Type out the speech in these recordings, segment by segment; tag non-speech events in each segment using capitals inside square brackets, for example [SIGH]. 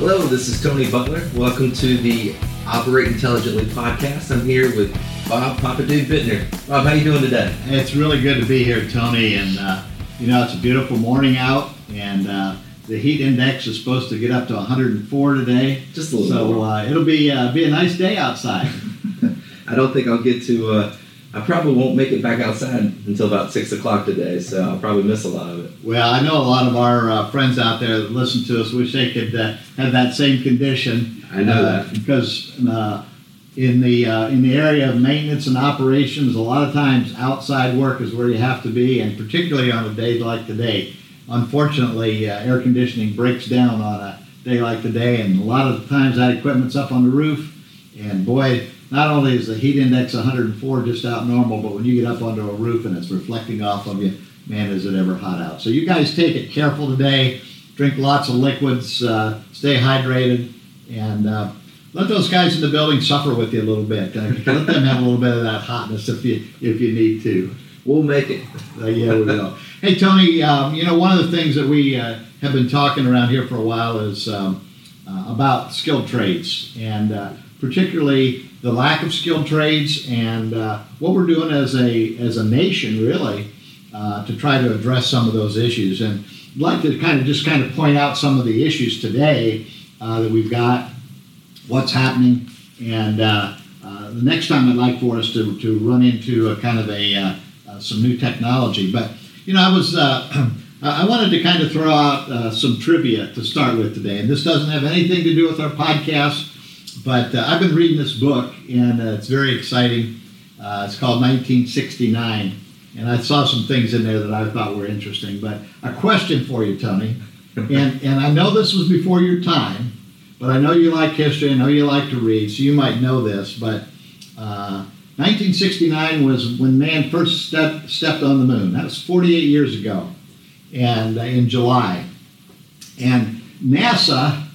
Hello, this is Tony Butler. Welcome to the Operate Intelligently podcast. I'm here with Bob Papa Dude Bittner. Bob, how you doing today? It's really good to be here, Tony. And uh, you know, it's a beautiful morning out, and uh, the heat index is supposed to get up to 104 today. Just a little so uh, it'll be uh, be a nice day outside. [LAUGHS] I don't think I'll get to. I probably won't make it back outside until about six o'clock today, so I'll probably miss a lot of it. well, I know a lot of our uh, friends out there that listen to us wish they could uh, have that same condition. I know uh, that. because uh, in the uh, in the area of maintenance and operations, a lot of times outside work is where you have to be, and particularly on a day like today. Unfortunately, uh, air conditioning breaks down on a day like today, and a lot of the times that equipment's up on the roof, and boy. Not only is the heat index 104 just out normal, but when you get up onto a roof and it's reflecting off of you, man, is it ever hot out. So you guys take it careful today. Drink lots of liquids. Uh, stay hydrated, and uh, let those guys in the building suffer with you a little bit. Uh, let them have a little bit of that hotness if you if you need to. We'll make it. Uh, yeah, we will. hey, Tony. Um, you know, one of the things that we uh, have been talking around here for a while is um, uh, about skilled trades, and uh, particularly the lack of skilled trades, and uh, what we're doing as a as a nation, really, uh, to try to address some of those issues. And I'd like to kind of just kind of point out some of the issues today uh, that we've got, what's happening, and uh, uh, the next time I'd like for us to, to run into a kind of a uh, some new technology. But you know, I was [CLEARS THROAT] I wanted to kind of throw out some trivia to start with today, and this doesn't have anything to do with our podcast, but uh, I've been reading this book, and uh, it's very exciting. Uh, it's called 1969, and I saw some things in there that I thought were interesting. But a question for you, Tony, [LAUGHS] and and I know this was before your time, but I know you like history. I know you like to read, so you might know this. But uh, 1969 was when man first step, stepped on the moon. That was 48 years ago, and uh, in July, and NASA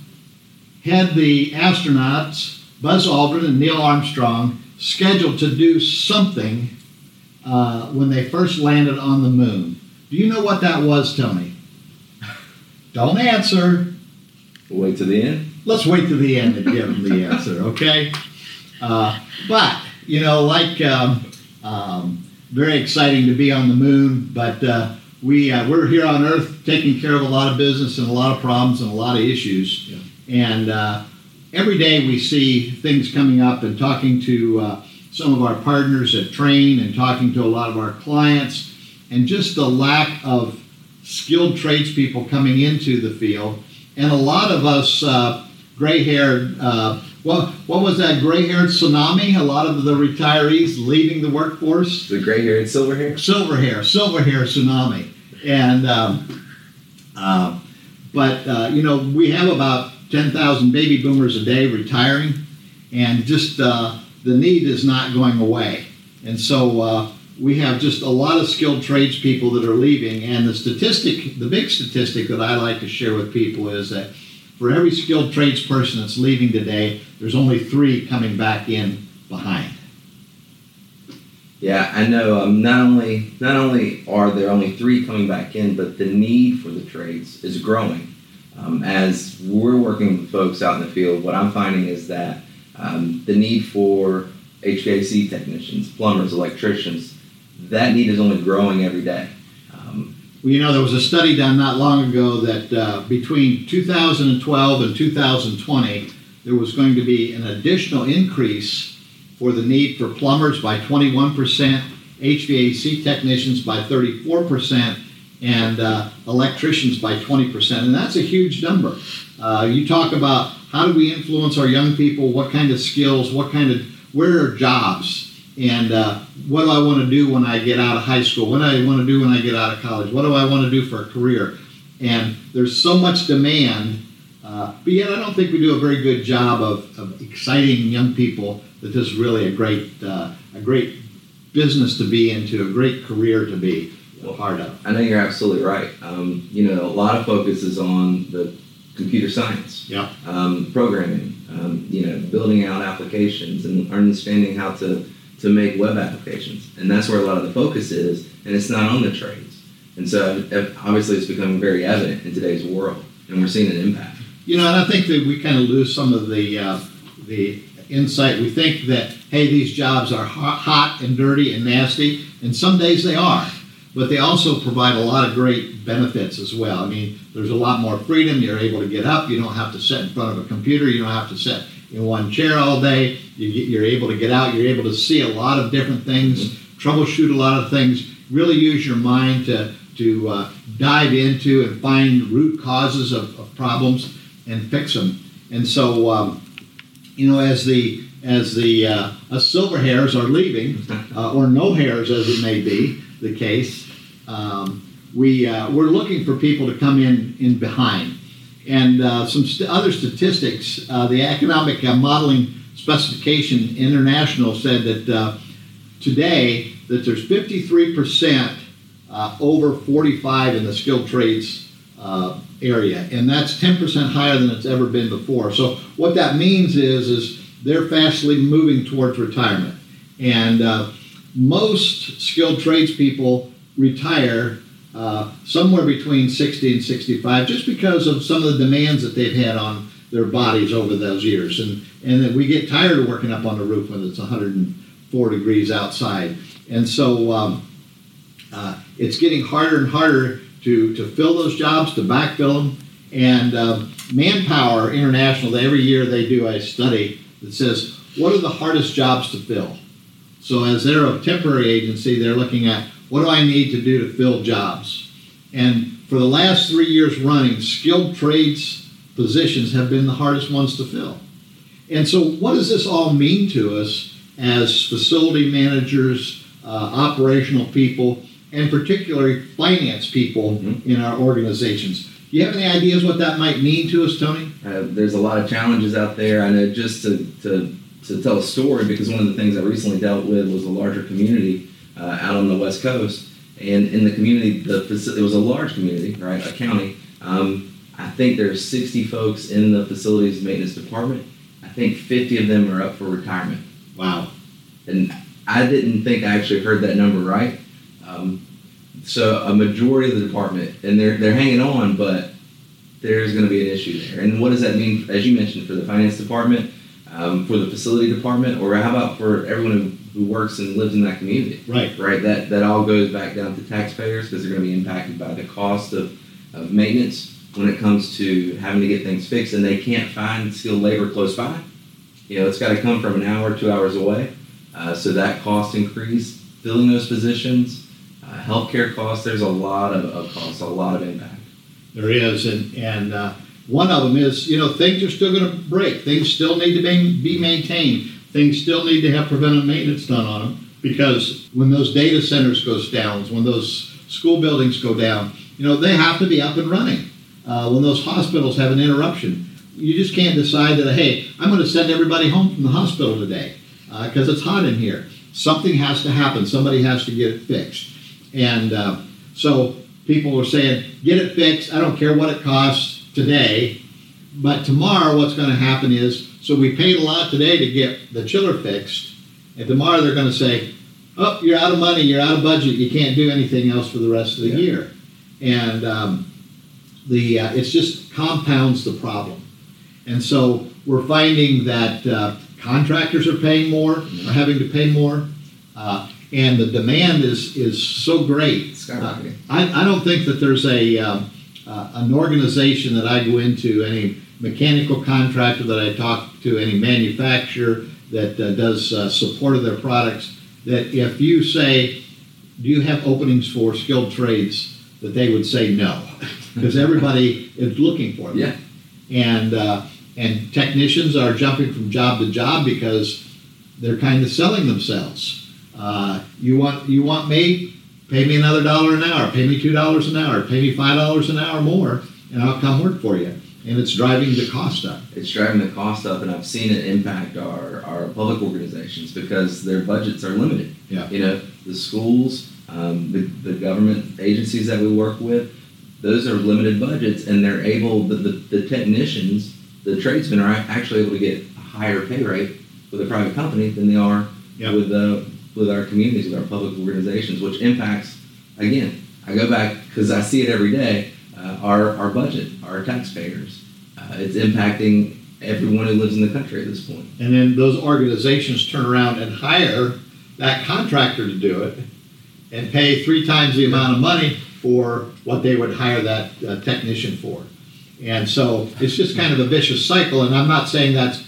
had the astronauts Buzz Aldrin and Neil Armstrong scheduled to do something uh, when they first landed on the moon. Do you know what that was, Tony? Don't answer. We'll wait to the end. Let's wait to the end to give them the answer, okay? Uh, but you know, like um, um, very exciting to be on the moon, but uh, we uh, we're here on Earth taking care of a lot of business and a lot of problems and a lot of issues, Yeah. And uh, every day we see things coming up and talking to uh, some of our partners at Trane and talking to a lot of our clients, and just the lack of skilled tradespeople coming into the field, and a lot of us uh, gray-haired. Uh, what, what was that gray-haired tsunami? A lot of the retirees leaving the workforce. The gray haired silver hair. Silver hair, silver hair tsunami, and um, uh, but uh, you know we have about ten thousand baby boomers a day retiring, and just uh, the need is not going away, and so uh, we have just a lot of skilled tradespeople that are leaving. And the statistic, the big statistic that I like to share with people is that for every skilled tradesperson that's leaving today, there's only three coming back in behind. Yeah, I know. Um, not only not only are there only three coming back in, but the need for the trades is growing. Um, as we're working with folks out in the field, what I'm finding is that um, the need for HVAC technicians, plumbers, electricians, that need is only growing every day. Um, Well, you know, there was a study done not long ago that uh, between 2012 and 2020, there was going to be an additional increase for the need for plumbers by 21%, HVAC technicians by 34%, and uh, electricians by 20%. And that's a huge number. Uh, you talk about how do we influence our young people, what kind of skills, what kind of, where are jobs? And uh, what do I want to do when I get out of high school? What do I want to do when I get out of college? What do I want to do for a career? And there's so much demand, uh, but yet I don't think we do a very good job of, of exciting young people that this is really a great, uh, a great business to be into, a great career to be of. I know you're absolutely right. Um, you know, a lot of focus is on the computer science, Yeah. um, programming, um, you know, building out applications and understanding how to, to make web applications. And that's where a lot of the focus is, and it's not on the trades. And so obviously it's becoming very evident in today's world, and we're seeing an impact. You know, and I think that we kind of lose some of the uh, the insight. We think that hey, these jobs are hot, hot and dirty and nasty, and some days they are, but they also provide a lot of great benefits as well. I mean, there's a lot more freedom. You're able to get up. You don't have to sit in front of a computer. You don't have to sit in one chair all day. You, you're able to get out. You're able to see a lot of different things, troubleshoot a lot of things. Really use your mind to to uh, dive into and find root causes of, of problems and fix them. And so, um, you know, as the as the uh, silver hairs are leaving, uh, or no hairs as it may be the case, um, we uh, we're looking for people to come in in behind. And uh, some st- other statistics, uh, the Economic uh, Modeling Specialists International said that today that there's 53 percent over 45 in the skilled trades area, and that's 10% higher than it's ever been before. So what that means is is they're fastly moving towards retirement, and uh, most skilled tradespeople retire uh, somewhere between 60 and 65, just because of some of the demands that they've had on their bodies over those years, and and that we get tired of working up on the roof when it's 104 degrees outside, and so. Um, uh, it's getting harder and harder to, to fill those jobs, to backfill them. And um, Manpower International, every year they do a study that says, what are the hardest jobs to fill? So, as they're a temporary agency, they're looking at what do I need to do to fill jobs? And for the last three years running, skilled trades positions have been the hardest ones to fill. And so, what does this all mean to us as facility managers, uh, operational people, and particularly finance people mm-hmm. in our organizations. Do you have any ideas what that might mean to us, Tony? Uh, there's a lot of challenges out there. I know just to, to, to tell a story, because one of the things I recently dealt with was a larger community uh, out on the West Coast. And in the community, the it was a large community, right, a county. Um, I think there's 60 folks in the facilities maintenance department. I think 50 of them are up for retirement. Wow. And I didn't think I actually heard that number right. Um, so a majority of the department, and they're they're hanging on, but there's going to be an issue there. And what does that mean, as you mentioned, for the finance department, um, for the facility department, or how about for everyone who, who works and lives in that community? Right. Right. That that all goes back down to taxpayers because they're going to be impacted by the cost of, of maintenance when it comes to having to get things fixed, and they can't find skilled labor close by. You know, it's got to come from an hour, two hours away. Uh, so that cost increase, filling those positions uh, healthcare costs, there's a lot of, of, costs, a lot of impact. There is, and, and uh, one of them is, you know, things are still going to break. Things still need to be, be maintained. Things still need to have preventive maintenance done on them because when those data centers goes down, when those school buildings go down, you know, they have to be up and running. Uh, when those hospitals have an interruption, you just can't decide that, hey, I'm going to send everybody home from the hospital today because uh, it's hot in here. Something has to happen. Somebody has to get it fixed. And uh, so people are saying, get it fixed. I don't care what it costs today. But tomorrow, what's going to happen is, so we paid a lot today to get the chiller fixed. And tomorrow they're going to say, oh, you're out of money, you're out of budget, you can't do anything else for the rest of the yeah. year. And um, the uh, it's just compounds the problem. And so we're finding that uh, contractors are paying more, are having to pay more. Uh, and the demand is is so great. Skyrocketing. I, I don't think that there's a um, uh, an organization that I go into, any mechanical contractor that I talk to, any manufacturer that uh, does uh, support of their products, that if you say, do you have openings for skilled trades, that they would say no, [LAUGHS] because everybody is looking for them. Yeah. And uh, and technicians are jumping from job to job because they're kind of selling themselves. Uh, you want you want me? Pay me another dollar an hour. Pay me two dollars an hour. Pay me five dollars an hour more, and I'll come work for you. And it's driving the cost up. It's driving the cost up, and I've seen it impact our, our public organizations because their budgets are limited. Yeah. You know, the schools, um, the, the government agencies that we work with, those are limited budgets, and they're able, the, the, the technicians, the tradesmen are actually able to get a higher pay rate with a private company than they are yep. with the with our communities, with our public organizations, which impacts, again, I go back because I see it every day, uh, our, our budget, our taxpayers. uh, it's impacting everyone who lives in the country at this point. And then those organizations turn around and hire that contractor to do it and pay three times the amount of money for what they would hire that uh, technician for. And so it's just kind of a vicious cycle. And I'm not saying that's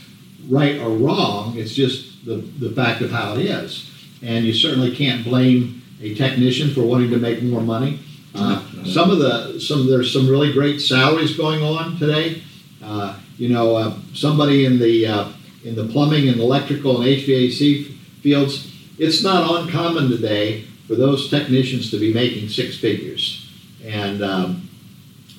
right or wrong, it's just the, the fact of how it is. And you certainly can't blame a technician for wanting to make more money. Uh, some of the some there's some really great salaries going on today. Uh, you know, uh, somebody in the uh, in the plumbing and electrical and HVAC fields, it's not uncommon today for those technicians to be making six figures, and um,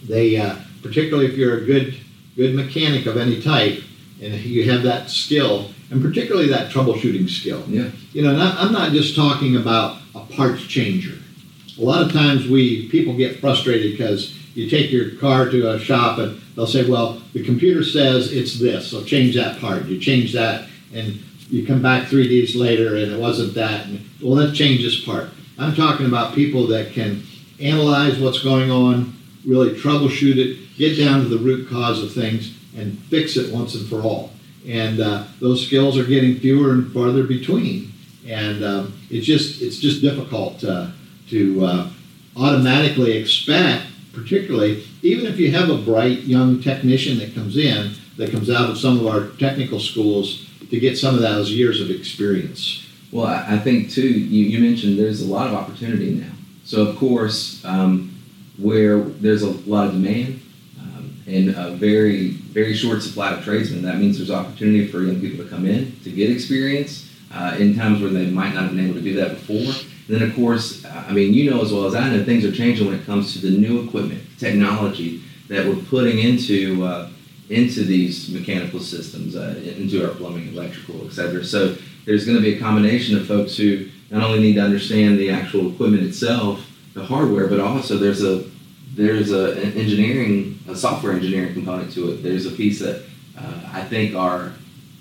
they uh, particularly if you're a good good mechanic of any type and you have that skill and particularly that troubleshooting skill. Yeah. You know, I'm not just talking about a parts changer. A lot of times we people get frustrated because you take your car to a shop and they'll say, "Well, the computer says it's this, so change that part." You change that, and you come back three days later and it wasn't that. And, well, let's change this part. I'm talking about people that can analyze what's going on, really troubleshoot it, get down to the root cause of things, and fix it once and for all. And uh, those skills are getting fewer and farther between, and um, it's just it's just difficult uh, to uh, automatically expect, particularly even if you have a bright young technician that comes in that comes out of some of our technical schools to get some of those years of experience. Well, I think too, you, you mentioned there's a lot of opportunity now. So, of course, um, where there's a lot of demand and a very, very short supply of tradesmen, that means there's opportunity for young people to come in to get experience uh, in times where they might not have been able to do that before. And then, of course, I mean, you know as well as I know, things are changing when it comes to the new equipment, technology that we're putting into uh, into these mechanical systems, uh, into our plumbing, electrical, et cetera. So there's going to be a combination of folks who not only need to understand the actual equipment itself, the hardware, but also there's a there's a, an engineering, a software engineering component to it. There's a piece that uh, I think our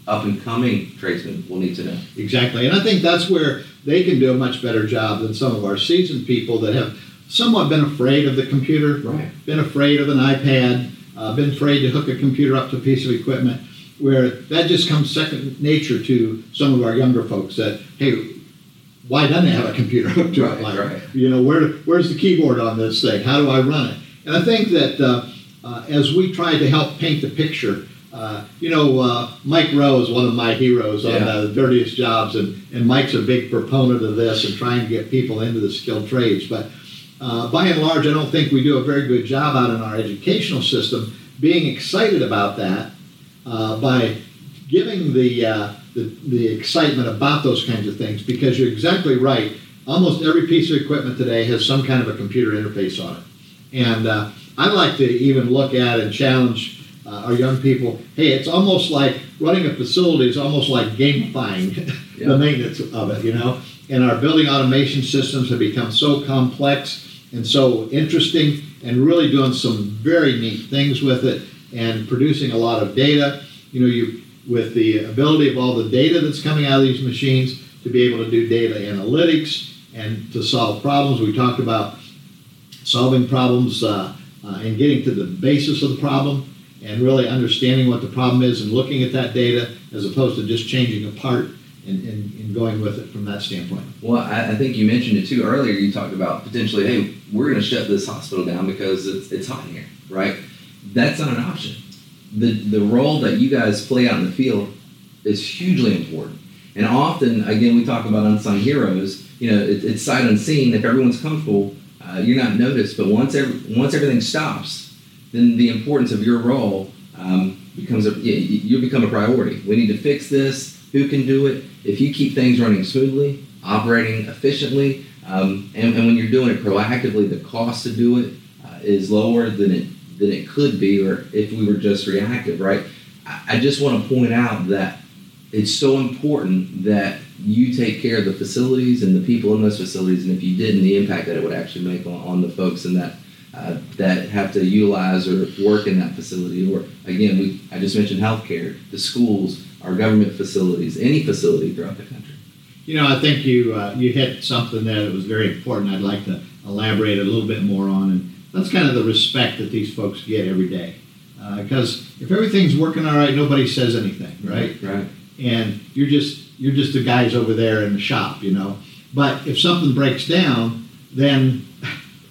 up and coming tradesmen will need to know. Exactly, and I think that's where they can do a much better job than some of our seasoned people that have somewhat been afraid of the computer, Right. been afraid of an iPad, uh, been afraid to hook a computer up to a piece of equipment, where that just comes second nature to some of our younger folks that, hey, why doesn't it have a computer hooked to it? Like, right. you know, where, where's the keyboard on this thing? How do I run it? And I think that uh, uh, as we try to help paint the picture, uh, you know, uh, Mike Rowe is one of my heroes on Yeah. uh, the dirtiest jobs, and, and Mike's a big proponent of this and trying to get people into the skilled trades. But uh, by and large, I don't think we do a very good job out in our educational system being excited about that uh, by giving the, uh, the the excitement about those kinds of things. Because you're exactly right. Almost every piece of equipment today has some kind of a computer interface on it, and uh, I like to even look at and challenge uh, our young people. Hey, it's almost like running a facility is almost like gamifying [LAUGHS] Yeah. the maintenance of it, you know. And our building automation systems have become so complex and so interesting, and really doing some very neat things with it, and producing a lot of data. You know, you with the ability of all the data that's coming out of these machines to be able to do data analytics and to solve problems. We talked about solving problems uh, uh, and getting to the basis of the problem and really understanding what the problem is and looking at that data as opposed to just changing a part and, and, and going with it from that standpoint. Well, I, I think you mentioned it too earlier. You talked about potentially, hey, we're going to shut this hospital down because it's, it's hot here, right? That's not an option. The, the role that you guys play out in the field is hugely important. And often, again, we talk about unsung heroes. You know, it, it's sight unseen. If everyone's comfortable, uh, you're not noticed. But once every, once everything stops, then the importance of your role um, becomes a you, become a priority. We need to fix this. Who can do it? If you keep things running smoothly, operating efficiently, um, and, and when you're doing it proactively, the cost to do it uh, is lower than it than it could be, or if we were just reactive, right? I, just want to point out that it's so important that you take care of the facilities and the people in those facilities, and if you didn't, the impact that it would actually make on, on the folks in that uh, that have to utilize or work in that facility. Or again, we I just mentioned healthcare, the schools, our government facilities, any facility throughout the country. You know, I think you uh, you hit something there that was very important. I'd like to elaborate a little bit more on, and that's kind of the respect that these folks get every day. Because if everything's working all right, nobody says anything, right? Right. and you're just you're just the guys over there in the shop, you know. But if something breaks down, then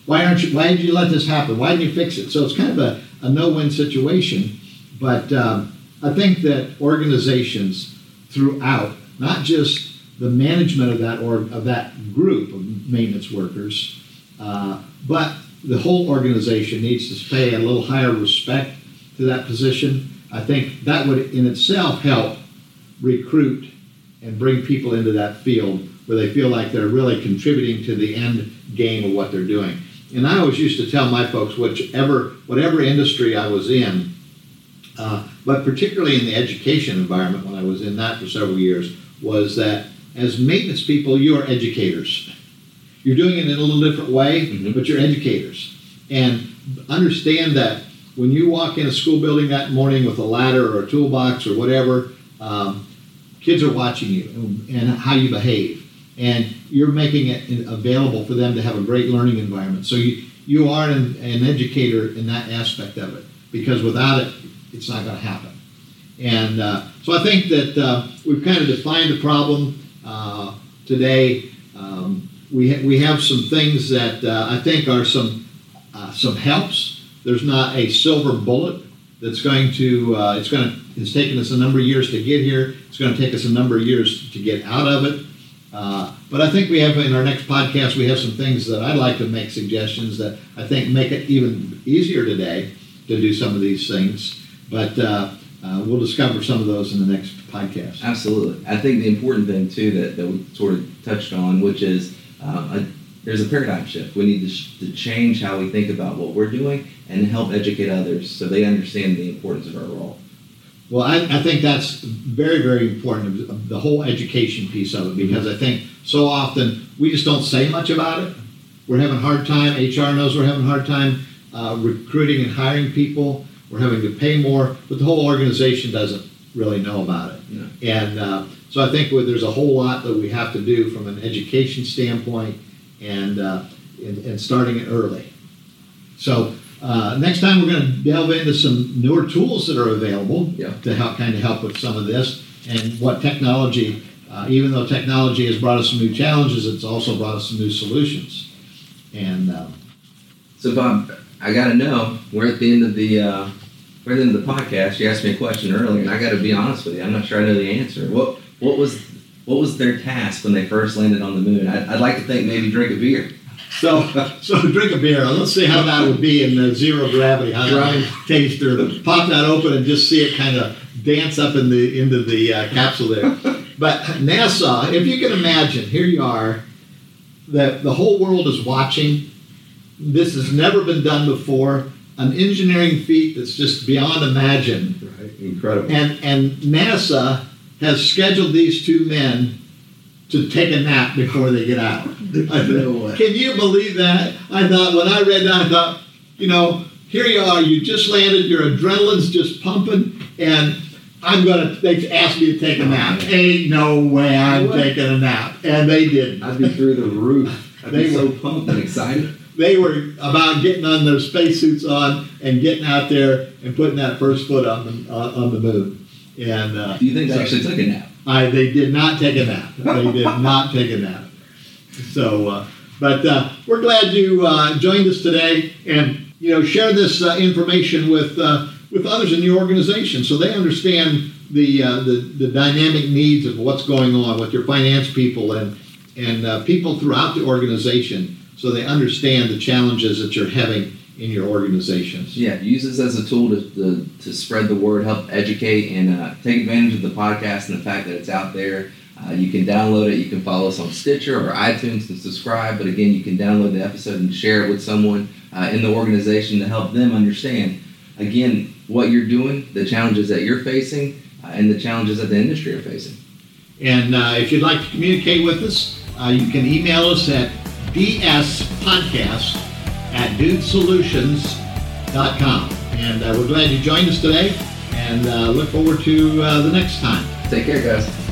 why aren't you? Why did you let this happen? Why didn't you fix it? So it's kind of a, a no-win situation. But um, I think that organizations throughout, not just the management of that or of that group of maintenance workers, uh, but the whole organization needs to pay a little higher respect to that position. I think that would in itself help recruit and bring people into that field where they feel like they're really contributing to the end game of what they're doing. And I always used to tell my folks, whichever, whatever industry I was in, uh, but particularly in the education environment when I was in that for several years, was that as maintenance people, you are educators. You're doing it in a little different way, Mhm. but you're educators. And understand that when you walk in a school building that morning with a ladder or a toolbox or whatever, um, kids are watching you and, and how you behave. And you're making it available for them to have a great learning environment. So you, you are an, an educator in that aspect of it because without it, it's not going to happen. And uh, so I think that uh, we've kind of defined the problem uh, today. We, ha- we have some things that uh, I think are some, uh, some helps. There's not a silver bullet that's going to, uh, it's going to, it's taken us a number of years to get here. It's going to take us a number of years to get out of it. Uh, but I think we have in our next podcast, we have some things that I'd like to make suggestions that I think make it even easier today to do some of these things. But uh, uh, we'll discover some of those in the next podcast. Absolutely. I think the important thing too that, that we sort of touched on, which is um, a, there's a paradigm shift. We need to, sh- to change how we think about what we're doing and help educate others so they understand the importance of our role. Well, I, I think that's very, very important, the whole education piece of it, because I think so often we just don't say much about it. We're having a hard time, HR knows we're having a hard time uh, recruiting and hiring people. We're having to pay more, but the whole organization doesn't really know about it. No. And uh, so I think there's a whole lot that we have to do from an education standpoint and, uh, and, and starting it early. So uh, next time we're going to delve into some newer tools that are available Yeah. to help kind of help with some of this and what technology, uh, even though technology has brought us some new challenges, it's also brought us some new solutions. And um, So Bob, I got to know. We're at the end of the uh, we're at the end of the podcast. You asked me a question earlier, and I got to be honest with you. I'm not sure I know the answer. What what was what was their task when they first landed on the moon? I'd, I'd like to think maybe drink a beer. so, so drink a beer. Let's see how that would be in zero gravity. How that taste, or pop that open and just see it kind of dance up in the into the uh, capsule there. But NASA, if you can imagine, here you are, that the whole world is watching. This has never been done before. An engineering feat that's just beyond imagine. Right. Incredible. And and NASA has scheduled these two men to take a nap before they get out. Can you believe that? I thought when I read that, I thought, you know, here you are, you just landed, your adrenaline's just pumping, and I'm gonna. They asked me to take a nap. Ain't no way I'm What? taking a nap, and they didn't. I'd be through the roof. I'd They be so pumped and excited. They were about getting on their spacesuits on and getting out there and putting that first foot on the on the moon. And uh, Do you think they actually took a nap? I, they did not take a nap. They did [LAUGHS] not take a nap. So, uh, but uh, we're glad you uh, joined us today, and you know, share this uh, information with uh, with others in your organization so they understand the, uh, the the dynamic needs of what's going on with your finance people and and uh, people throughout the organization, so they understand the challenges that you're having in your organizations. Yeah, use this as a tool to, to, to spread the word, help educate, and uh, take advantage of the podcast and the fact that it's out there. Uh, you can download it. You can follow us on Stitcher or iTunes and subscribe. But again, you can download the episode and share it with someone uh, in the organization to help them understand, again, what you're doing, the challenges that you're facing, uh, and the challenges that the industry are facing. And uh, if you'd like to communicate with us, uh, you can email us at dspodcast at dudesolutions.com. And uh, we're glad you joined us today and uh, look forward to uh, the next time. Take care, guys.